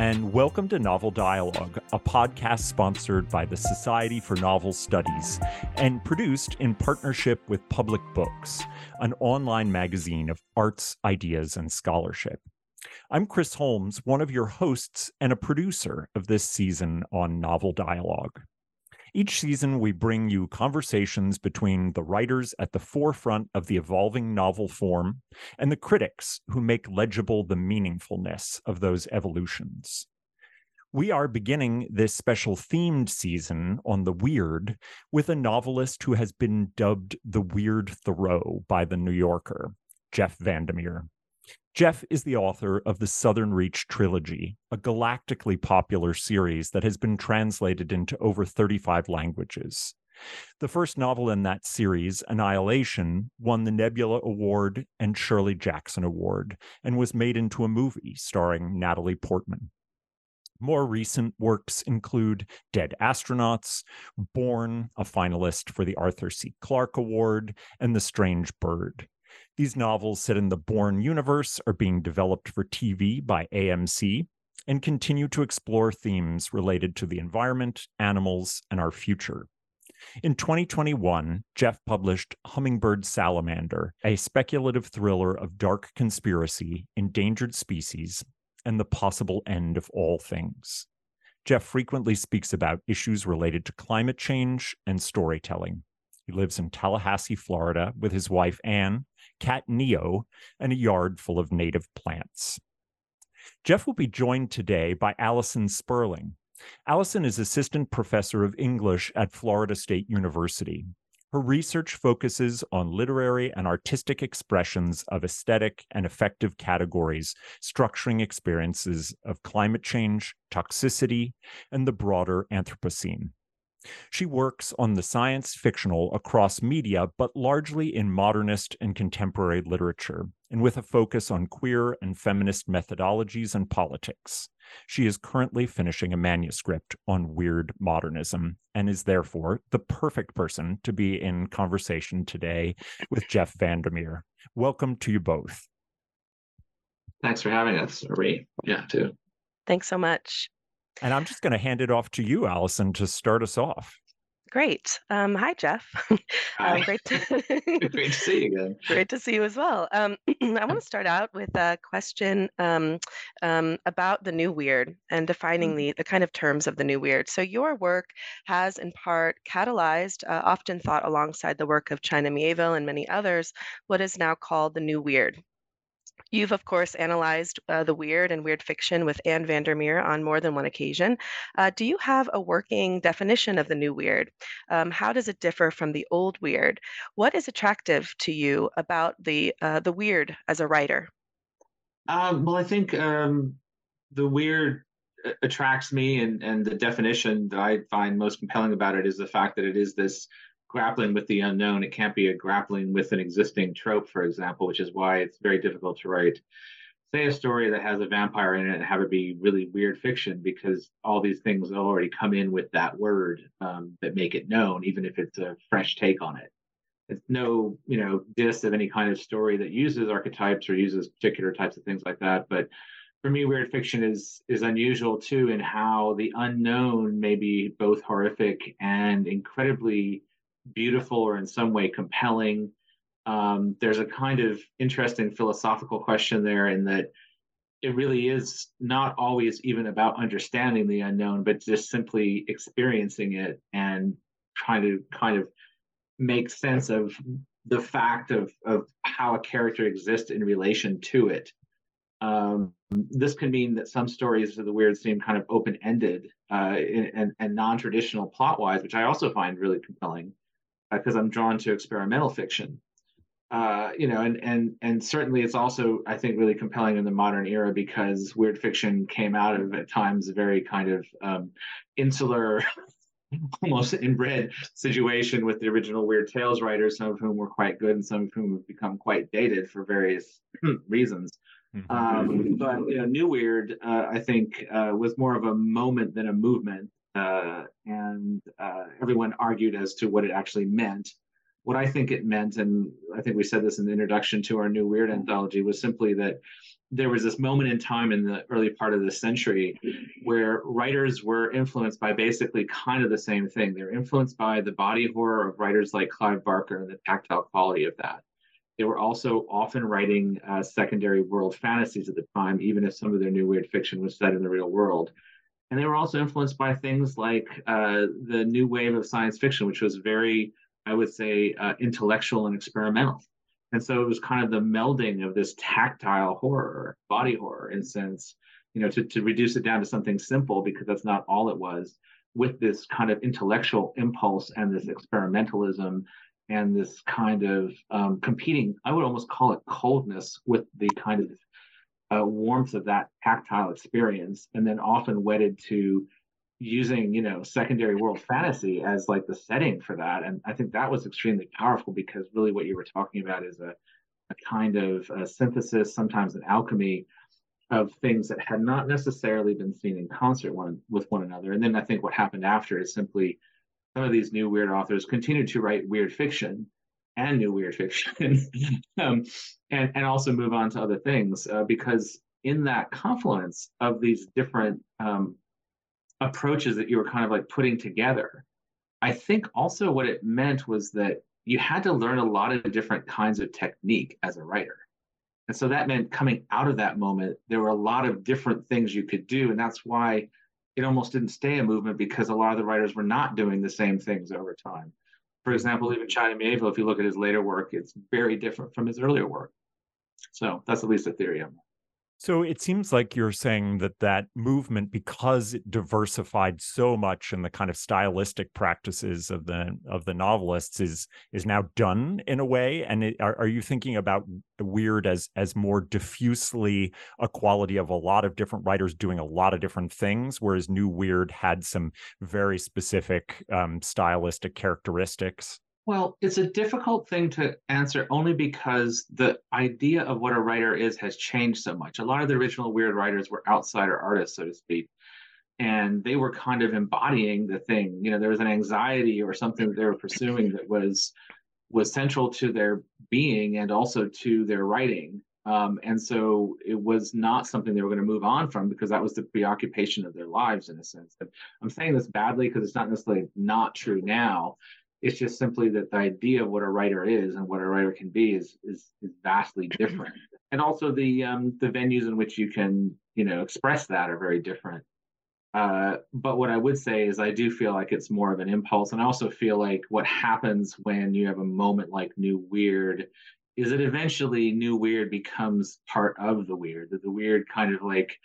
and welcome to Novel Dialogue, a podcast sponsored by the Society for Novel Studies and produced in partnership with Public Books, an online magazine of arts, ideas, and scholarship. I'm Chris Holmes, one of your hosts and a producer of this season on Novel Dialogue. Each season, we bring you conversations between the writers at the forefront of the evolving novel form and the critics who make legible the meaningfulness of those evolutions. We are beginning this special themed season on the weird with a novelist who has been dubbed the Weird Thoreau by the New Yorker, Jeff VanderMeer. Jeff is the author of the Southern Reach trilogy, a galactically popular series that has been translated into over 35 languages. The first novel in that series, Annihilation, won the Nebula Award and Shirley Jackson Award and was made into a movie starring Natalie Portman. More recent works include Dead Astronauts, Borne, a finalist for the Arthur C. Clarke Award, and The Strange Bird. These novels set in the Borne universe are being developed for TV by AMC and continue to explore themes related to the environment, animals, and our future. In 2021, Jeff published Hummingbird Salamander, a speculative thriller of dark conspiracy, endangered species, and the possible end of all things. Jeff frequently speaks about issues related to climate change and storytelling. He lives in Tallahassee, Florida, with his wife Anne cat Neo, and a yard full of native plants. Jeff will be joined today by Alison Sperling. Alison is assistant professor of English at Florida State University. Her research focuses on literary and artistic expressions of aesthetic and affective categories, structuring experiences of climate change, toxicity, and the broader Anthropocene. She works on the science fictional across media, but largely in modernist and contemporary literature, and with a focus on queer and feminist methodologies and politics. She is currently finishing a manuscript on weird modernism and is therefore the perfect person to be in conversation today with Jeff VanderMeer. Welcome to you both. Thanks for having us, Marie. Yeah, too. Thanks so much. And I'm just going to hand it off to you, Alison, to start us off. Great. Um, hi, Jeff. Hi. um, great, to, Great to see you again. great to see you as well. Um, I want to start out with a question um, um, about the new weird and defining the, the kind of terms of the new weird. So, your work has in part catalyzed, uh, often thought alongside the work of China Miéville and many others, what is now called the new weird. You've, of course, analyzed uh, the weird and weird fiction with Anne VanderMeer on more than one occasion. Uh, do you have a working definition of the new weird? Um, how does it differ from the old weird? What is attractive to you about the uh, the weird as a writer? Um, well, I think um, the weird uh, attracts me, and and the definition that I find most compelling about it is the fact that it is this grappling with the unknown. It can't be a grappling with an existing trope, for example, which is why it's very difficult to write, say, a story that has a vampire in it and have it be really weird fiction because all these things already come in with that word um, that make it known, even if it's a fresh take on it. It's no, you know, diss of any kind of story that uses archetypes or uses particular types of things like that, but for me, weird fiction is is unusual too in how the unknown may be both horrific and incredibly beautiful or in some way compelling. Um, there's a kind of interesting philosophical question there in that it really is not always even about understanding the unknown, but just simply experiencing it and trying to kind of make sense of the fact of of how a character exists in relation to it. Um, this can mean that some stories of the weird seem kind of open ended uh, and, and non traditional plot wise, which I also find really compelling because uh, I'm drawn to experimental fiction. Uh, you know, and and and certainly it's also I think really compelling in the modern era because weird fiction came out of at times a very kind of um, insular almost inbred situation with the original Weird Tales writers, some of whom were quite good and some of whom have become quite dated for various reasons. Mm-hmm. Um, but you know, New Weird, uh, I think, uh, was more of a moment than a movement, uh, and uh, everyone argued as to what it actually meant. What I think it meant, and I think we said this in the introduction to our New Weird anthology, was simply that there was this moment in time in the early part of the century where writers were influenced by basically kind of the same thing. They're influenced by the body horror of writers like Clive Barker and the tactile quality of that. They were also often writing uh, secondary world fantasies at the time, even if some of their new weird fiction was set in the real world. And they were also influenced by things like uh, the new wave of science fiction, which was very, I would say, uh, intellectual and experimental. And so it was kind of the melding of this tactile horror, body horror, in sense, you know, to, to reduce it down to something simple because that's not all it was, with this kind of intellectual impulse and this experimentalism and this kind of um, competing, I would almost call it coldness with the kind of uh, warmth of that tactile experience, and then often wedded to using, you know, secondary world fantasy as like the setting for that. And I think that was extremely powerful because really what you were talking about is a, a kind of a synthesis, sometimes an alchemy of things that had not necessarily been seen in concert one with one another. And then I think what happened after is simply some of these new weird authors continued to write weird fiction and new weird fiction um, and, and also move on to other things uh, because in that confluence of these different um, approaches that you were kind of like putting together i think also what it meant was that you had to learn a lot of different kinds of technique as a writer and so that meant coming out of that moment there were a lot of different things you could do and that's why it almost didn't stay a movement because a lot of the writers were not doing the same things over time. For example, even China Miéville, if you look at his later work, it's very different from his earlier work. So that's at least a theory. So it seems like you're saying that that movement, because it diversified so much in the kind of stylistic practices of the of the novelists, is is now done in a way. And it, are, are you thinking about weird as as more diffusely a quality of a lot of different writers doing a lot of different things, whereas New Weird had some very specific um, stylistic characteristics? Well, it's a difficult thing to answer only because the idea of what a writer is has changed so much. A lot of the original weird writers were outsider artists, so to speak, and they were kind of embodying the thing. You know, there was an anxiety or something that they were pursuing that was was central to their being and also to their writing. Um, and so it was not something they were going to move on from because that was the preoccupation of their lives in a sense. But I'm saying this badly because it's not necessarily not true now. It's just simply that the idea of what a writer is and what a writer can be is is, is vastly different. And also the um, the venues in which you can you know express that are very different. Uh, but what I would say is I do feel like it's more of an impulse, and I also feel like what happens when you have a moment like New Weird is that eventually New Weird becomes part of the weird. That the weird kind of like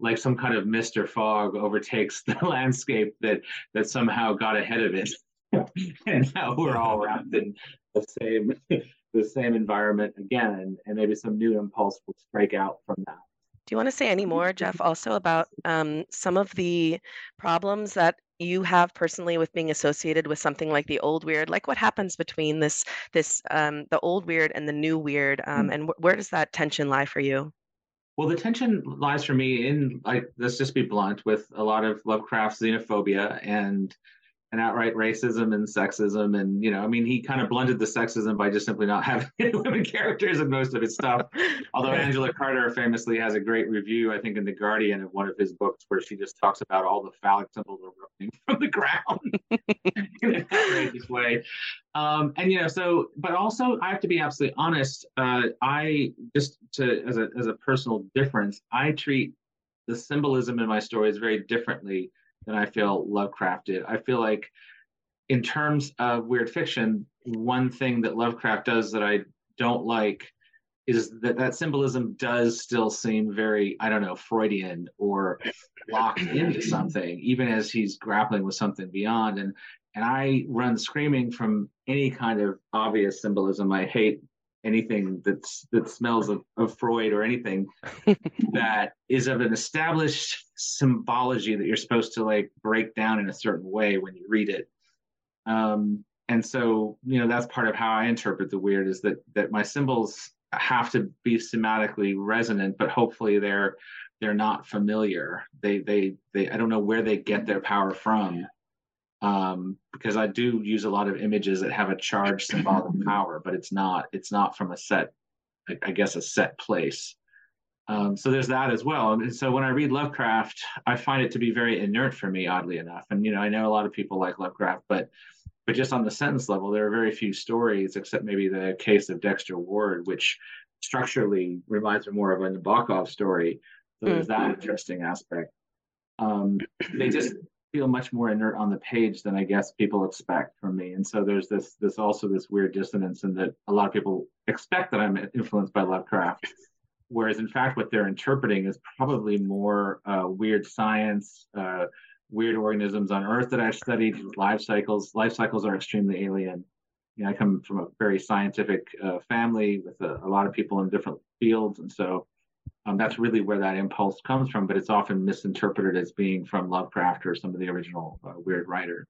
like some kind of Mr. Fog overtakes the landscape that that somehow got ahead of it. and now we're all wrapped in the same the same environment again, and maybe some new impulse will strike out from that. Do you want to say any more, Jeff, also about um, some of the problems that you have personally with being associated with something like the old weird? Like what happens between this this um, the old weird and the new weird, um, mm. and wh- where does that tension lie for you? Well, the tension lies for me in like let's just be blunt with a lot of Lovecraft xenophobia and and outright racism and sexism. And you know i mean he kind of blunted the sexism by just simply not having women characters in most of his stuff. Although angela carter famously has a great review i think in the guardian of one of his books where she just talks about all the phallic symbols erupting from the ground in an outrageous way. Um, and you know so but also i have to be absolutely honest uh, i just to as a as a personal difference i treat the symbolism in my stories very differently than I feel Lovecraft did. I feel like, in terms of weird fiction, one thing that Lovecraft does that I don't like is that that symbolism does still seem very, I don't know, Freudian or locked into something, even as he's grappling with something beyond. And and I run screaming from any kind of obvious symbolism. I hate anything that's that smells of, of Freud or anything that is of an established symbology that you're supposed to like break down in a certain way when you read it. Um, and so, you know, that's part of how I interpret the weird is that that my symbols have to be thematically resonant, but hopefully they're they're not familiar. They they they I don't know where they get their power from um, because I do use a lot of images that have a charged symbolic power, but it's not it's not from a set, I guess, a set place. Um, so there's that as well. And so when I read Lovecraft, I find it to be very inert for me, oddly enough. And you know, I know a lot of people like Lovecraft, but but just on the sentence level, there are very few stories, except maybe the case of Dexter Ward, which structurally reminds me more of a Nabokov story. So there's that mm-hmm. interesting aspect. Um, they just feel much more inert on the page than I guess people expect from me. And so there's this this also this weird dissonance in that a lot of people expect that I'm influenced by Lovecraft, whereas in fact what they're interpreting is probably more uh, weird science, uh, weird organisms on Earth that I've studied, life cycles. Life cycles are extremely alien. You know, I come from a very scientific uh, family with a, a lot of people in different fields, and so um, that's really where that impulse comes from, but it's often misinterpreted as being from Lovecraft or some of the original uh, weird writers.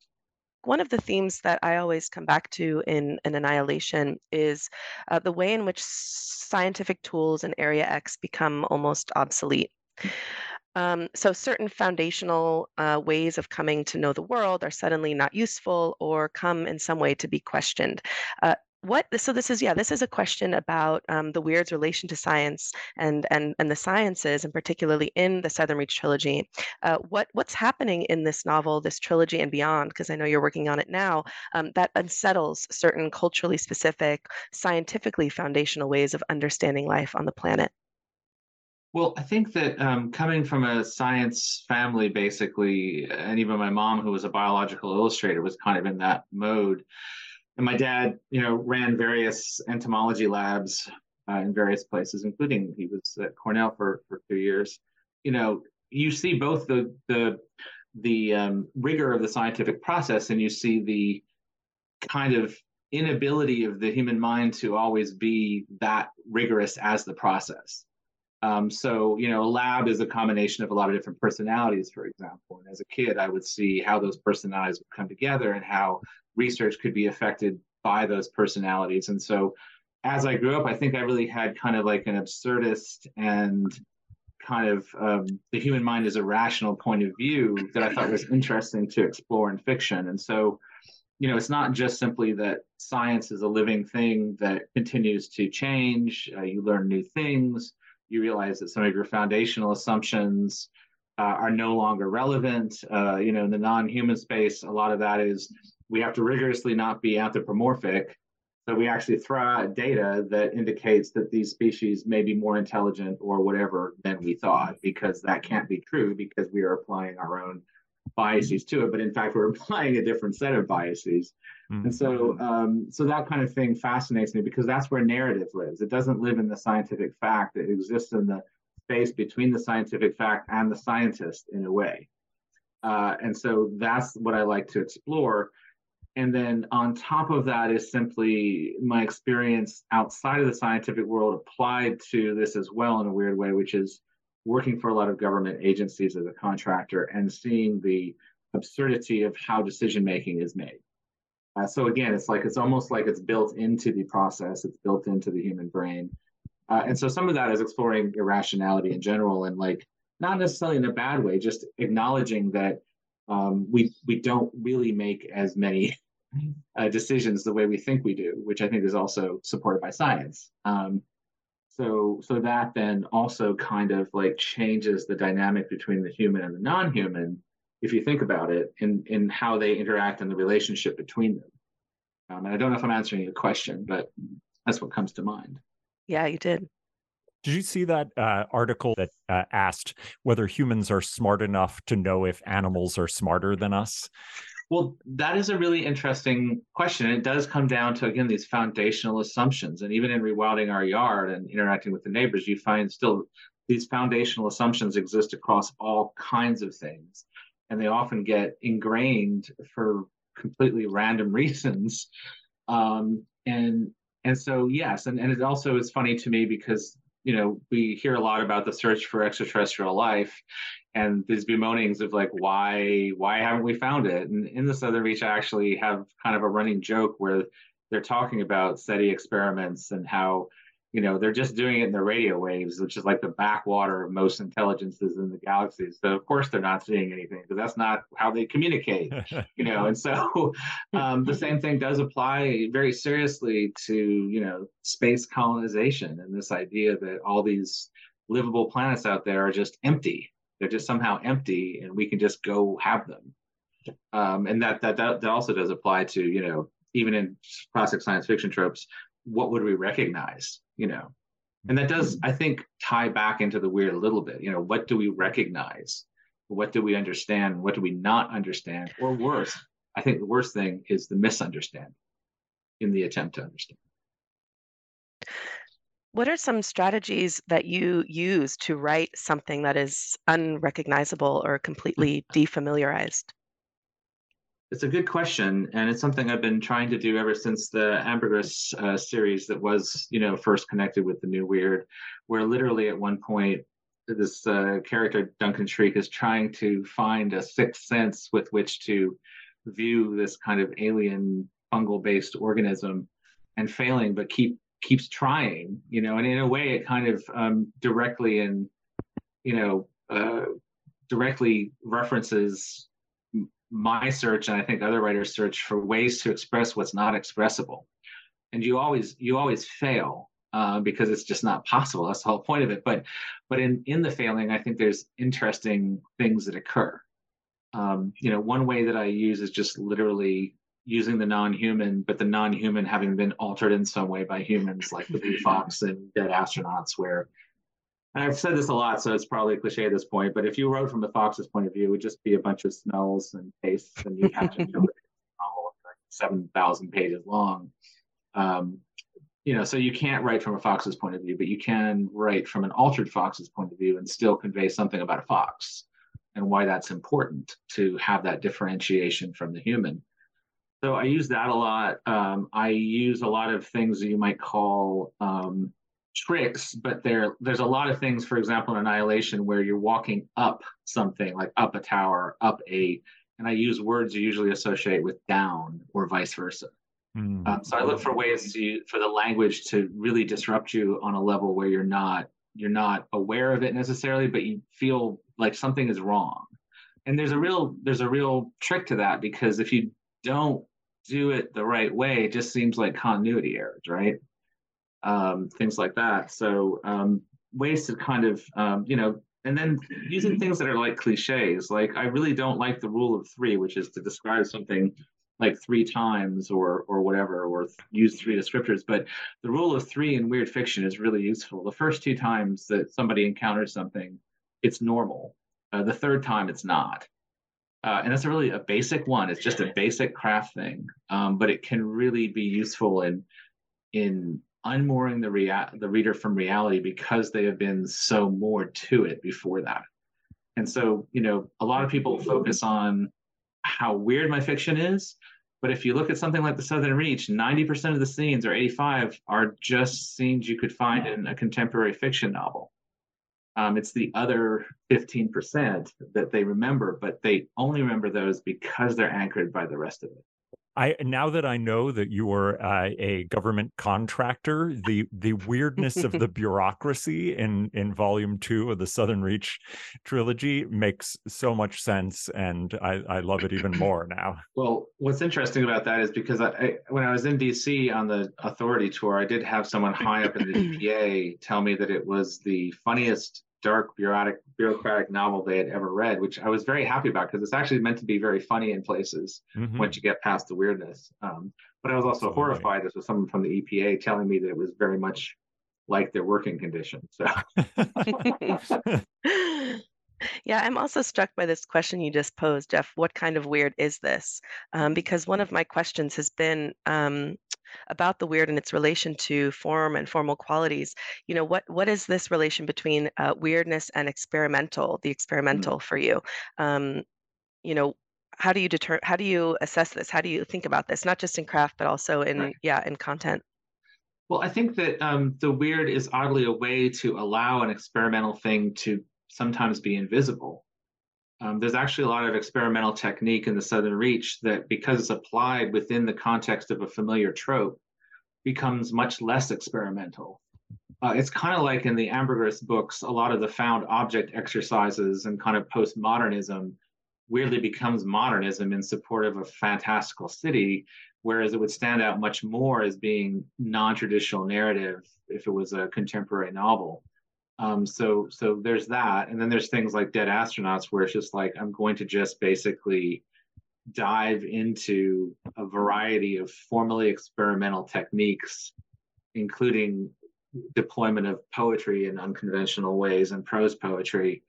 One of the themes that I always come back to in, in Annihilation is uh, the way in which scientific tools in Area X become almost obsolete. Um, so, certain foundational uh, ways of coming to know the world are suddenly not useful or come in some way to be questioned. Uh, what so this is yeah this is a question about um, the weird's relation to science and and and the sciences and particularly in the southern reach trilogy. Uh, what what's happening in this novel this trilogy and beyond? Because i know you're working on it now um, that unsettles certain culturally specific scientifically foundational ways of understanding life on the planet. Well, I think that um, coming from a science family, basically, and even my mom, who was a biological illustrator, was kind of in that mode and my dad, you know, ran various entomology labs uh, in various places, including he was at Cornell for for two years. You know, you see both the the the um, rigor of the scientific process, and you see the kind of inability of the human mind to always be that rigorous as the process. Um, so, you know, a lab is a combination of a lot of different personalities, for example. And as a kid, I would see how those personalities would come together and how research could be affected by those personalities. And so, as I grew up, I think I really had kind of like an absurdist and kind of um, the human mind is a rational point of view that I thought was interesting to explore in fiction. And so, you know, it's not just simply that science is a living thing that continues to change. Uh, you learn new things you realize that some of your foundational assumptions uh, are no longer relevant. Uh, you know, in the non-human space, a lot of that is we have to rigorously not be anthropomorphic. So we actually throw out data that indicates that these species may be more intelligent or whatever than we thought, because that can't be true because we are applying our own biases to it. But in fact, we're applying a different set of biases. Mm-hmm. And so, um, so that kind of thing fascinates me because that's where narrative lives. It doesn't live in the scientific fact. It exists in the space between the scientific fact and the scientist in a way. Uh, and so that's what I like to explore. And then on top of that is simply my experience outside of the scientific world applied to this as well in a weird way, which is working for a lot of government agencies as a contractor and seeing the absurdity of how decision making is made. Uh, so again, it's like it's almost like it's built into the process. It's built into the human brain, uh, and so some of that is exploring irrationality in general, and like not necessarily in a bad way, just acknowledging that um, we we don't really make as many uh, decisions the way we think we do, which I think is also supported by science. Um, so so that then also kind of like changes the dynamic between the human and the non-human, if you think about it, in in how they interact and the relationship between them. Um, and I don't know if I'm answering your question, but that's what comes to mind. Yeah, you did. Did you see that uh, article that uh, asked whether humans are smart enough to know if animals are smarter than us? Well, that is a really interesting question. It does come down to, again, these foundational assumptions. And even in rewilding our yard and interacting with the neighbors, you find still these foundational assumptions exist across all kinds of things. And they often get ingrained for completely random reasons. Um, and and so yes, and, and it also is funny to me because you know we hear a lot about the search for extraterrestrial life and these bemoanings of like why why haven't we found it and in the southern reach i actually have kind of a running joke where they're talking about SETI experiments and how you know they're just doing it in the radio waves which is like the backwater of most intelligences in the galaxies so of course they're not seeing anything because that's not how they communicate you know? And so um, the same thing does apply very seriously to you know space colonization and this idea that all these livable planets out there are just empty. They're just somehow empty and we can just go have them. Um, and that, that that that also does apply to you know even in classic science fiction tropes what would we recognize you know? And that does mm-hmm. i think tie back into the weird a little bit you know what do we recognize? What do we understand? What do we not understand? Or worse i think the worst thing is the misunderstanding in the attempt to understand. What are some strategies that you use to write something that is unrecognizable or completely defamiliarized it's a good question, and it's something I've been trying to do ever since the Ambergris uh, series that was, you know, first connected with the New Weird, where literally at one point this uh, character Duncan Shriek is trying to find a sixth sense with which to view this kind of alien fungal-based organism, and failing, but keep keeps trying, you know, and in a way it kind of um, directly and you know uh, directly references my search and I think other writers search for ways to express what's not expressible. And you always you always fail uh, because it's just not possible. That's the whole point of it. But but in in the failing, I think there's interesting things that occur. Um, you know, one way that I use is just literally using the non-human, but the non-human having been altered in some way by humans, like the blue fox and dead astronauts, where and I've said this a lot, so it's probably a cliche at this point, but if you wrote from the fox's point of view, it would just be a bunch of smells and tastes, and you'd have to do it novel, like 7,000 pages long. Um, you know, so you can't write from a fox's point of view, but you can write from an altered fox's point of view and still convey something about a fox and why that's important to have that differentiation from the human. So I use that a lot. Um, I use a lot of things that you might call um, tricks, but there there's a lot of things, for example, in Annihilation, where you're walking up something, like up a tower, up a, and I use words you usually associate with down or vice versa. Mm. Um, so I look for ways to for the language to really disrupt you on a level where you're not you're not aware of it necessarily, but you feel like something is wrong. And there's a real there's a real trick to that because if you don't do it the right way, it just seems like continuity errors, right? Um, things like that. So um, ways to kind of um, you know, and then using things that are like cliches. Like I really don't like the rule of three, which is to describe something like three times or or whatever, or use three descriptors. But the rule of three in weird fiction is really useful. The first two times that somebody encounters something, it's normal. Uh, the third time, it's not. Uh, and that's a really a basic one. It's just a basic craft thing, um, but it can really be useful in in unmooring the rea- the reader from reality because they have been so moored to it before that. And so, you know, a lot of people focus on how weird my fiction is, but if you look at something like The Southern Reach, 90% of the scenes or 85 are just scenes you could find in a contemporary fiction novel. Um, it's the other 15% that they remember, but they only remember those because they're anchored by the rest of it. I now that I know that you are uh, a government contractor, the the weirdness of the bureaucracy in in volume two of the Southern Reach trilogy makes so much sense, and I, I love it even more now. Well, what's interesting about that is because I, I, when I was in DC on the authority tour, I did have someone high up in the EPA tell me that it was the funniest dark bureaucratic bureaucratic novel they had ever read, which I was very happy about because it's actually meant to be very funny in places mm-hmm. once you get past the weirdness. Um, but I was also Absolutely. horrified. This was someone from the EPA telling me that it was very much like their working conditions. So. Yeah, I'm also struck by this question you just posed, Jeff. What kind of weird is this? Um, because one of my questions has been um, about the weird and its relation to form and formal qualities. You know, what what is this relation between uh, weirdness and experimental? The mm. experimental mm. for you. Um, you know, how do you deter? How do you assess this? How do you think about this? Not just in craft, but also in right. yeah, in content. Well, I think that um, the weird is oddly a way to allow an experimental thing to sometimes be invisible. Um, there's actually a lot of experimental technique in the Southern Reach that, because it's applied within the context of a familiar trope, becomes much less experimental. Uh, it's kind of like in the Ambergris books, a lot of the found object exercises and kind of postmodernism weirdly becomes modernism in support of a fantastical city, whereas it would stand out much more as being non-traditional narrative if it was a contemporary novel. Um, so so there's that, and then there's things like Dead Astronauts, where it's just like I'm going to just basically dive into a variety of formally experimental techniques, including deployment of poetry in unconventional ways and prose poetry,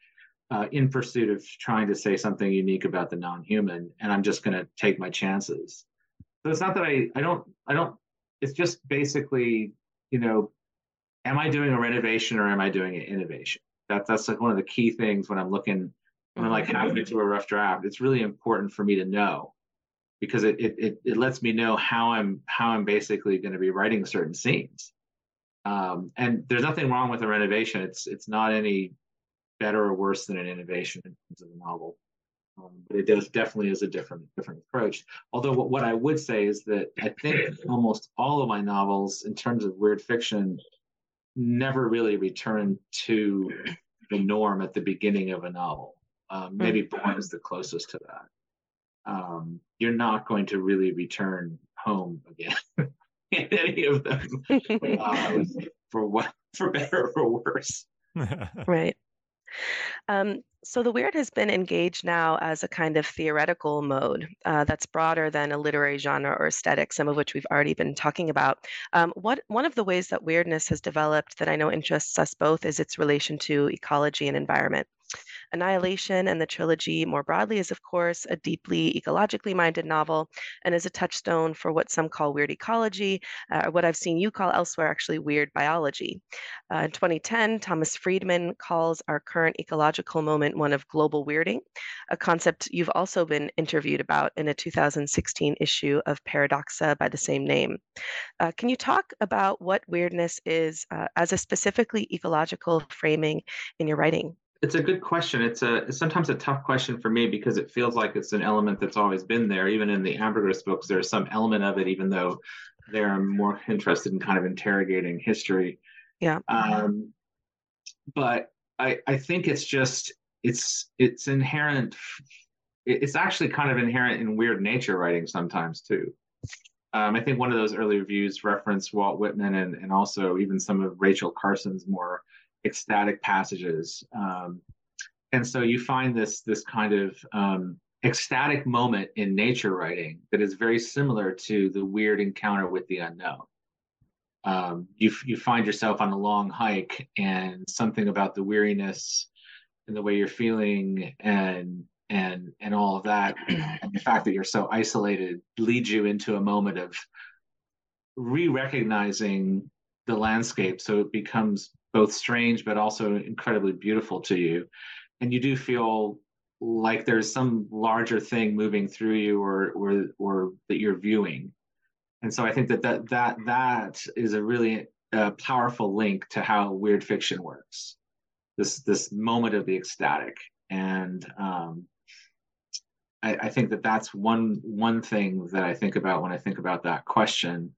uh, in pursuit of trying to say something unique about the non-human. And I'm just going to take my chances. So it's not that I I don't I don't. It's just basically you know am I doing a renovation or am I doing an innovation? That, that's like one of the key things when I'm looking, when I'm like mm-hmm. halfway through a rough draft. It's really important for me to know because it, it, it, it lets me know how I'm, how I'm basically going to be writing certain scenes. Um, and there's nothing wrong with a renovation. It's, it's not any better or worse than an innovation in terms of a novel. Um, but it does definitely is a different different approach. Although what, what I would say is that I think almost all of my novels, in terms of weird fiction, never really return to the norm at the beginning of a novel. Um, maybe Borne is the closest to that. Um, you're not going to really return home again in any of them, uh, for what, for better or worse. right. Um, so the weird has been engaged now as a kind of theoretical mode uh, that's broader than a literary genre or aesthetic, some of which we've already been talking about. Um, what one of the ways that weirdness has developed that I know interests us both is its relation to ecology and environment. Annihilation and the trilogy more broadly is, of course, a deeply ecologically minded novel and is a touchstone for what some call weird ecology, uh, or what I've seen you call elsewhere actually weird biology. Uh, in 2010, Thomas Friedman calls our current ecological moment one of global weirding, a concept you've also been interviewed about in a 2016 issue of Paradoxa by the same name. Uh, can you talk about what weirdness is uh, as a specifically ecological framing in your writing? It's a good question. It's a it's sometimes a tough question for me because it feels like it's an element that's always been there. Even in the Ambergris books, there's some element of it, even though they're more interested in kind of interrogating history. Yeah. Um, but I I think it's just it's it's inherent. It's actually kind of inherent in weird nature writing sometimes too. Um, I think one of those early reviews referenced Walt Whitman and, and also even some of Rachel Carson's more ecstatic passages. Um, and so you find this this kind of um, ecstatic moment in nature writing that is very similar to the weird encounter with the unknown. Um, you you find yourself on a long hike, and something about the weariness and the way you're feeling, and and and all of that, and the fact that you're so isolated leads you into a moment of re-recognizing the landscape. So it becomes both strange but also incredibly beautiful to you. And you do feel like there's some larger thing moving through you or or or that you're viewing. And so i think that that that that is a really uh, powerful link to how weird fiction works. This this moment of the ecstatic. And um I, I think that that's one one thing that I think about when I think about that question.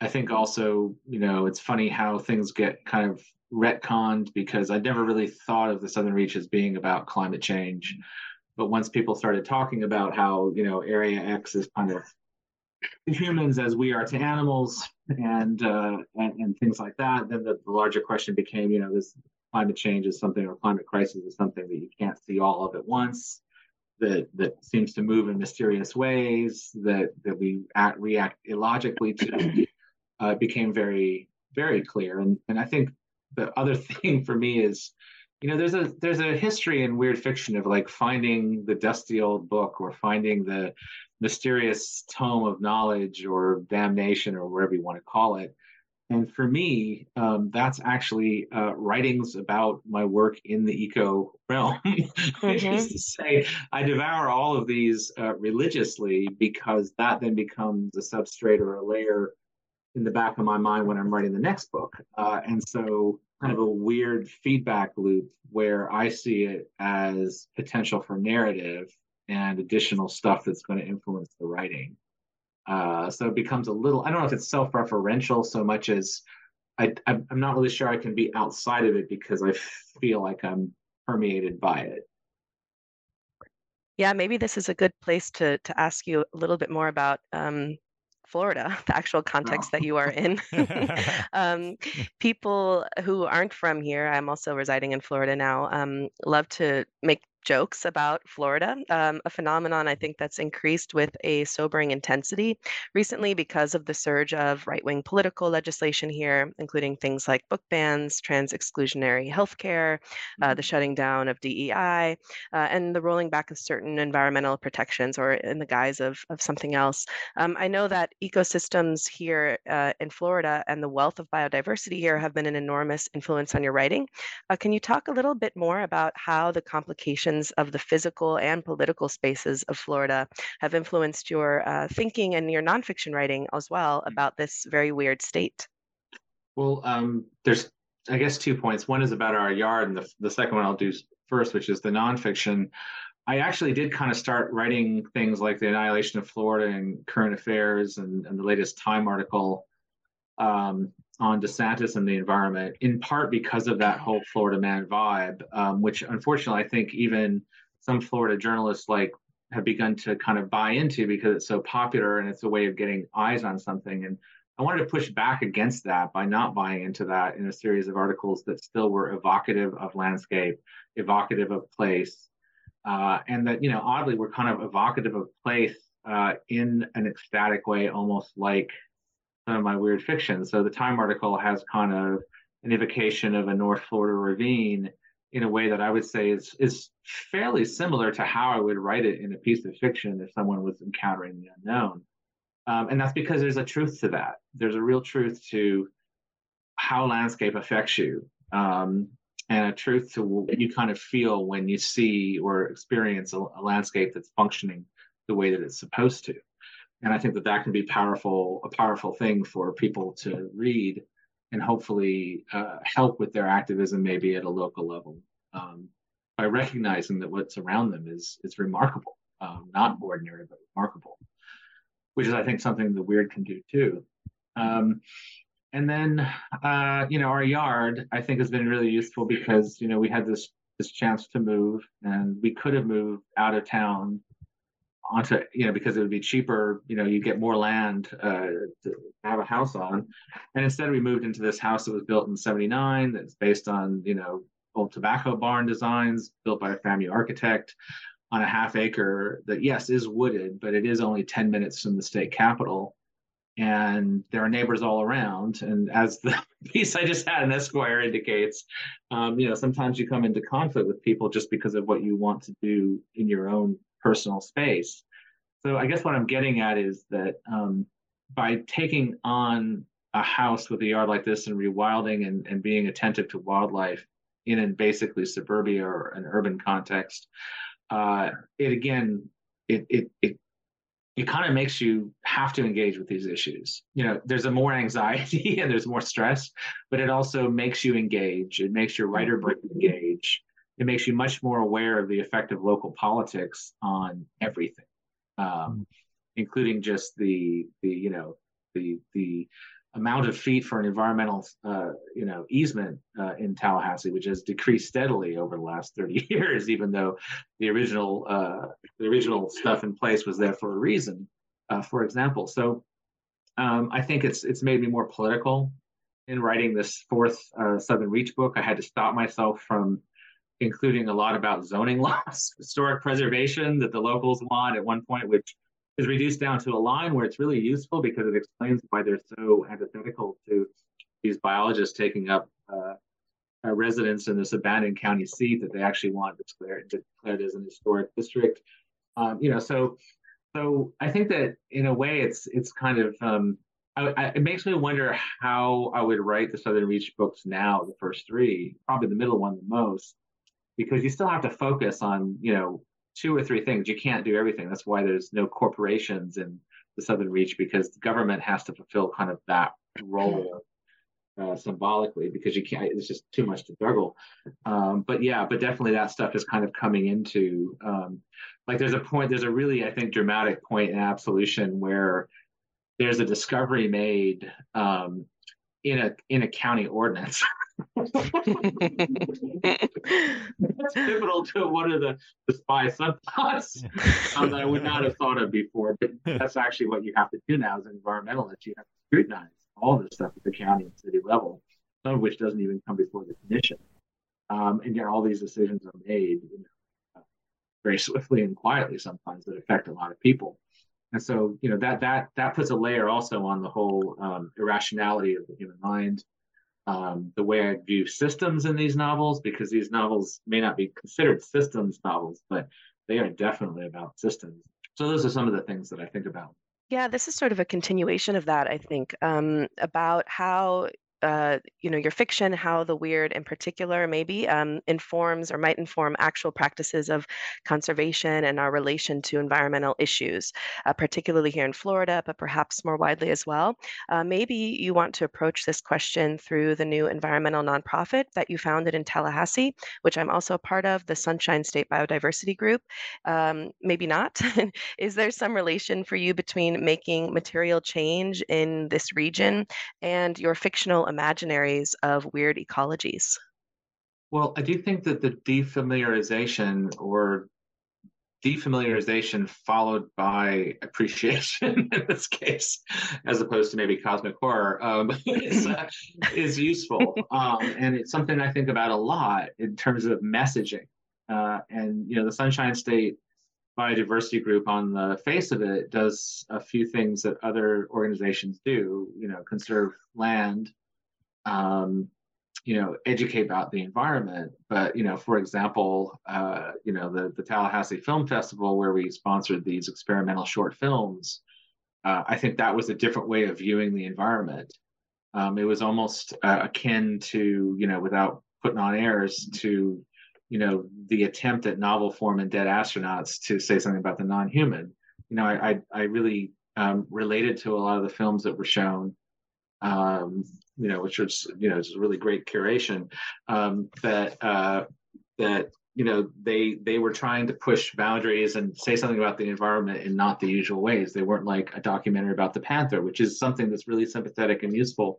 I think also, you know, it's funny how things get kind of retconned because I never really thought of the Southern Reach as being about climate change. But once people started talking about how, you know, Area X is kind of humans as we are to animals and uh, and, and things like that, then the, the larger question became, you know, this climate change is something or climate crisis is something that you can't see all of at once that that seems to move in mysterious ways that that we act, react illogically to uh, became very very clear and and I think the other thing for me is you know there's a there's a history in weird fiction of like finding the dusty old book or finding the mysterious tome of knowledge or damnation or whatever you want to call it and for me, um, that's actually uh, writings about my work in the eco realm. mm-hmm. Which is to say, I devour all of these uh, religiously because that then becomes a substrate or a layer in the back of my mind when I'm writing the next book. Uh, and so, kind of a weird feedback loop where I see it as potential for narrative and additional stuff that's going to influence the writing. Uh, so it becomes a little, I don't know if it's self referential so much as I, I'm not really sure I can be outside of it because I feel like I'm permeated by it. Yeah, maybe this is a good place to to ask you a little bit more about um, Florida, the actual context oh. that you are in. um, people who aren't from here, I'm also residing in Florida now, um, love to make jokes about Florida, um, a phenomenon I think that's increased with a sobering intensity recently because of the surge of right wing political legislation here, including things like book bans, trans exclusionary healthcare, uh, the mm-hmm. shutting down of DEI, uh, and the rolling back of certain environmental protections or in the guise of, of something else. Um, I know that ecosystems here uh, in Florida and the wealth of biodiversity here have been an enormous influence on your writing. Uh, can you talk a little bit more about how the complications of the physical and political spaces of Florida have influenced your uh, thinking and your nonfiction writing as well about this very weird state? Well, um, there's, I guess, two points. One is about our yard, and the, the second one I'll do first, which is the nonfiction. I actually did kind of start writing things like the annihilation of Florida and current affairs and, and the latest Time article um, on DeSantis and the environment, in part because of that whole Florida man vibe, um, which unfortunately I think even some Florida journalists like have begun to kind of buy into because it's so popular and it's a way of getting eyes on something. And I wanted to push back against that by not buying into that in a series of articles that still were evocative of landscape, evocative of place, uh, and that you know oddly were kind of evocative of place uh, in an ecstatic way, almost like some of my weird fiction. So the Time article has kind of an evocation of a North Florida ravine in a way that I would say is is fairly similar to how I would write it in a piece of fiction if someone was encountering the unknown. Um, and that's because there's a truth to that. There's a real truth to how landscape affects you, um, and a truth to what you kind of feel when you see or experience a, a landscape that's functioning the way that it's supposed to and I think that that can be powerful, a powerful thing for people to read, and hopefully uh, help with their activism, maybe at a local level, um, by recognizing that what's around them is is remarkable, um, not ordinary but remarkable, which is I think something the weird can do too. Um, and then uh, you know our yard I think has been really useful because you know we had this this chance to move and we could have moved out of town onto you know because it would be cheaper you know you get more land uh, to have a house on. And instead we moved into this house that was built in 79 that's based on you know old tobacco barn designs built by a family architect on a half acre that yes is wooded but it is only 10 minutes from the state capitol. And there are neighbors all around. And as the piece i just had in esquire indicates um, you know sometimes you come into conflict with people just because of what you want to do in your own personal space. So I guess what I'm getting at is that um, by taking on a house with a yard like this and rewilding and, and being attentive to wildlife in a basically suburbia or an urban context, uh, it again it it it it kind of makes you have to engage with these issues. You know, there's a more anxiety and there's more stress, but it also makes you engage. It makes your writer brain engage it makes you much more aware of the effect of local politics on everything, um, mm-hmm. including just the the you know the the amount of feet for an environmental uh, you know easement uh, in Tallahassee, which has decreased steadily over the last 30 years, even though the original uh, the original stuff in place was there for a reason. Uh, for example, so um, I think it's it's made me more political in writing this fourth uh, Southern Reach book. I had to stop myself from including a lot about zoning laws, historic preservation that the locals want at one point, which is reduced down to a line where it's really useful because it explains why they're so antithetical to these biologists taking up uh, residence in this abandoned county seat that they actually want declared, declared as an historic district. Um, you know, so so I think that in a way it's it's kind of um, I, I, it makes me wonder how I would write the Southern Reach books now, the first three, probably the middle one the most, because you still have to focus on you know two or three things. You can't do everything. That's why there's no corporations in the Southern Reach because the government has to fulfill kind of that role uh, symbolically because you can't. It's just too much to juggle. Um, but yeah, but definitely that stuff is kind of coming into um, like there's a point. There's a really I think dramatic point in Absolution where there's a discovery made um, in a in a county ordinance. That's pivotal to one of the, the spy subplots um, that I would not have thought of before. But that's actually what you have to do now as an environmentalist. You have to scrutinize all this stuff at the county and city level, some of which doesn't even come before the commission. Um, and yet all these decisions are made you know, very swiftly and quietly sometimes that affect a lot of people. And so, you know, that that that puts a layer also on the whole um, irrationality of the human mind um, the way I view systems in these novels, because these novels may not be considered systems novels, but they are definitely about systems. So those are some of the things that I think about. Yeah, this is sort of a continuation of that, I think, um, about how uh, you know your fiction, how the weird in particular maybe um, informs or might inform actual practices of conservation and our relation to environmental issues, uh, particularly here in Florida, but perhaps more widely as well. Uh, maybe you want to approach this question through the new environmental nonprofit that you founded in Tallahassee, which I'm also a part of, the Sunshine State Biodiversity Group. Um, maybe not. Is there some relation for you between making material change in this region and your fictional imaginaries of weird ecologies? Well, I do think that the defamiliarization or defamiliarization followed by appreciation in this case, as opposed to maybe cosmic horror, um, is, uh, is useful. Um, and it's something I think about a lot in terms of messaging. Uh, and, you know, the Sunshine State biodiversity group on the face of it does a few things that other organizations do, you know, conserve land, um, you know, educate about the environment. But you know, for example, uh, you know, the the Tallahassee Film Festival where we sponsored these experimental short films, uh, I think that was a different way of viewing the environment. Um, it was almost uh, akin to, you know, without putting on airs, to, you know, the attempt at novel form and dead astronauts to say something about the non-human. You know, I I, I really um, related to a lot of the films that were shown. Um, you know, which was you know, it's a really great curation. Um, that uh, that you know they they were trying to push boundaries and say something about the environment in not the usual ways. They weren't like a documentary about the panther, which is something that's really sympathetic and useful.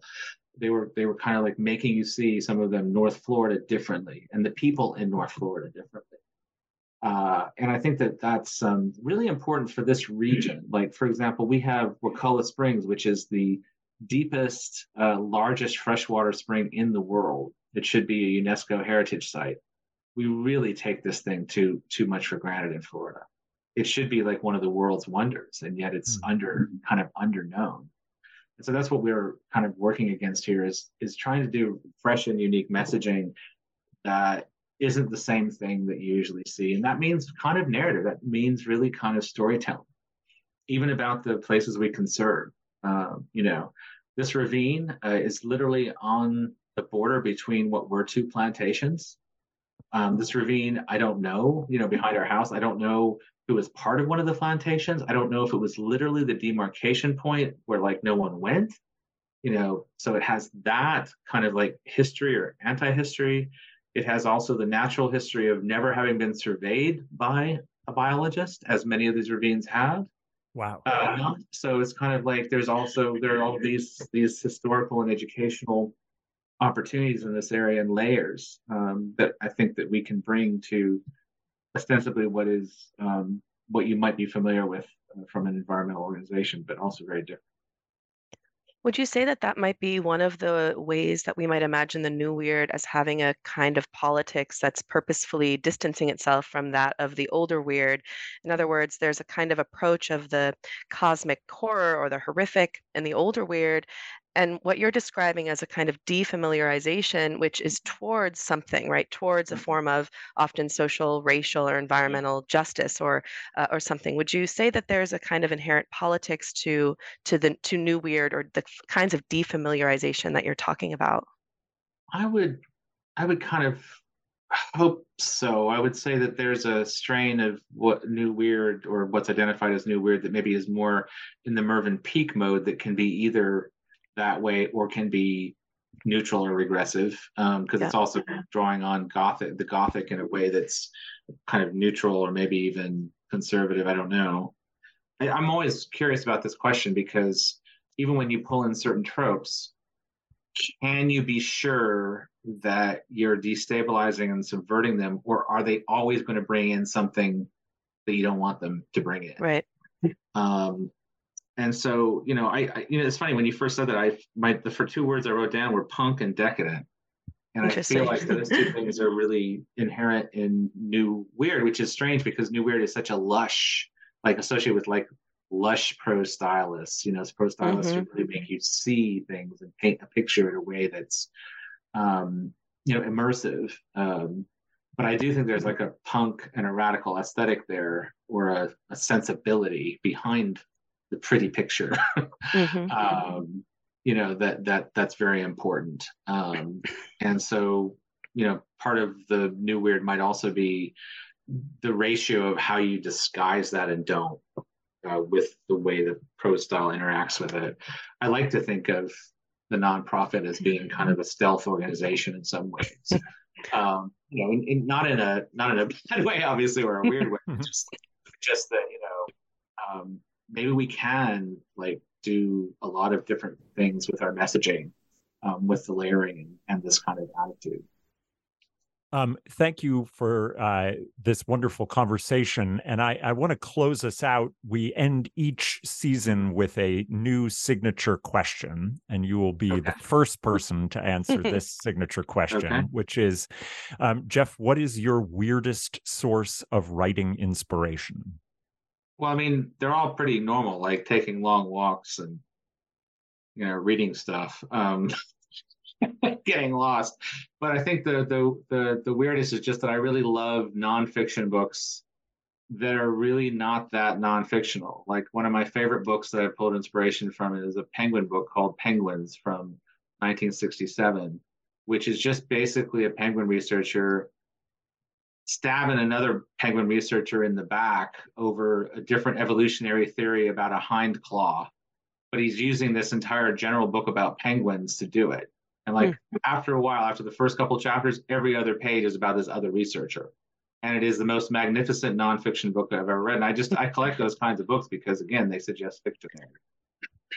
They were they were kind of like making you see some of them North Florida differently and the people in North Florida differently. Uh, and I think that that's um, really important for this region. Like, for example, we have Wakulla Springs, which is the deepest, uh, largest freshwater spring in the world. It should be a UNESCO heritage site. We really take this thing too too much for granted in Florida. It should be like one of the world's wonders, and yet it's mm-hmm. under kind of underknown. And so that's what we're kind of working against here is is trying to do fresh and unique messaging that isn't the same thing that you usually see. And that means kind of narrative. That means really kind of storytelling, even about the places we conserve. Um, you know, this ravine uh, is literally on the border between what were two plantations. Um, this ravine, I don't know, you know, behind our house, I don't know it was part of one of the plantations. I don't know if it was literally the demarcation point where like no one went, you know, so it has that kind of like history or anti history. It has also the natural history of never having been surveyed by a biologist, as many of these ravines have. Wow. Uh, so it's kind of like there's also there are all these these historical and educational opportunities in this area and layers um, that I think that we can bring to ostensibly what is um, what you might be familiar with uh, from an environmental organization, but also very different. Would you say that that might be one of the ways that we might imagine the new weird as having a kind of politics that's purposefully distancing itself from that of the older weird? In other words, there's a kind of approach of the cosmic horror or the horrific in the older weird, and what you're describing as a kind of defamiliarization, which is towards something, right? Towards a Mhm. form of often social, racial, or environmental justice, or uh, or something. Would you say that there's a kind of inherent politics to to the to new weird or the kinds of defamiliarization that you're talking about? I would I would kind of hope so. I would say that there's a strain of what new weird or what's identified as new weird that maybe is more in the Mervyn Peake mode that can be either that way or can be neutral or regressive because Yeah. it's also drawing on gothic the gothic in a way that's kind of neutral or maybe even conservative i don't know I, i'm always curious about this question because even when you pull in certain tropes can you be sure that you're destabilizing and subverting them or are they always going to bring in something that you don't want them to bring in Right. um, and so, you know, I, I, you know, it's funny when you first said that. I my the for two words I wrote down were punk and decadent, and I feel like those two things are really inherent in New Weird, which is strange because New Weird is such a lush, like associated with like lush prose stylists. You know, prose stylists who really make you see things and paint a picture in a way that's, um, you know, immersive. Um, but I do think there's like a punk and a radical aesthetic there, or a, a sensibility behind the pretty picture. Mhm. um, you know that that that's very important. Um, and so, you know, part of the new weird might also be the ratio of how you disguise that and don't uh, with the way the pro style interacts with it. I like to think of the nonprofit as being kind of a stealth organization in some ways. Um, you know, in, in, not in a not in a bad way, obviously, or a weird way. just just that you know, um, maybe we can like do a lot of different things with our messaging, um, with the layering and, and this kind of attitude. Um, thank you for uh, this wonderful conversation. And I, I want to close us out. We end each season with a new signature question, and you will be Okay. the first person to answer this signature question, Okay. which is um, Jeff, what is your weirdest source of writing inspiration? Well, I mean, they're all pretty normal, like taking long walks and you know reading stuff, um, getting lost. But I think the the the the weirdest is just that I really love nonfiction books that are really not that nonfictional. Like one of my favorite books that I pulled inspiration from is a penguin book called Penguins from 1967, which is just basically a penguin researcher stabbing another penguin researcher in the back over a different evolutionary theory about a hind claw. But he's using this entire general book about penguins to do it. And like hmm. after a while, after the first couple chapters, every other page is about this other researcher. And it is the most magnificent nonfiction book I've ever read. And I just I collect those kinds of books because again, they suggest fiction.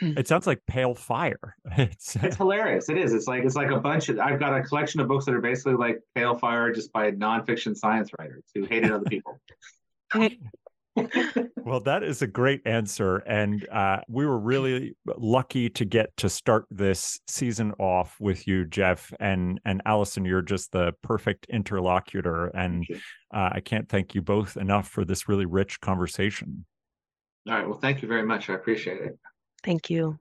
It sounds like Pale Fire. It's, It's hilarious. It is. It's like it's like a bunch of I've got a collection of books that are basically like Pale Fire just by nonfiction science writers who hated other people. well, that is a great answer. And uh, we were really lucky to get to start this season off with you, Jeff. And, and Alison, you're just the perfect interlocutor. And uh, I can't thank you both enough for this really rich conversation. All right. Well, thank you very much. I appreciate it. Thank you.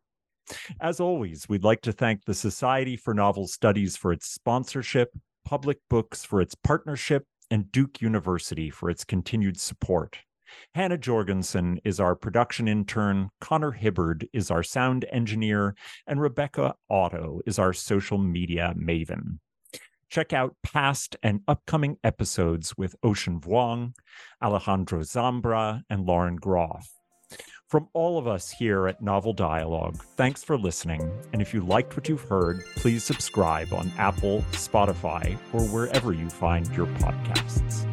As always, we'd like to thank the Society for Novel Studies for its sponsorship, Public Books for its partnership, and Duke University for its continued support. Hannah Jorgensen is our production intern, Connor Hibbard is our sound engineer, and Rebecca Otto is our social media maven. Check out past and upcoming episodes with Ocean Vuong, Alejandro Zambra, and Lauren Groff. From all of us here at Novel Dialogue, thanks for listening. And if you liked what you've heard, please subscribe on Apple, Spotify, or wherever you find your podcasts.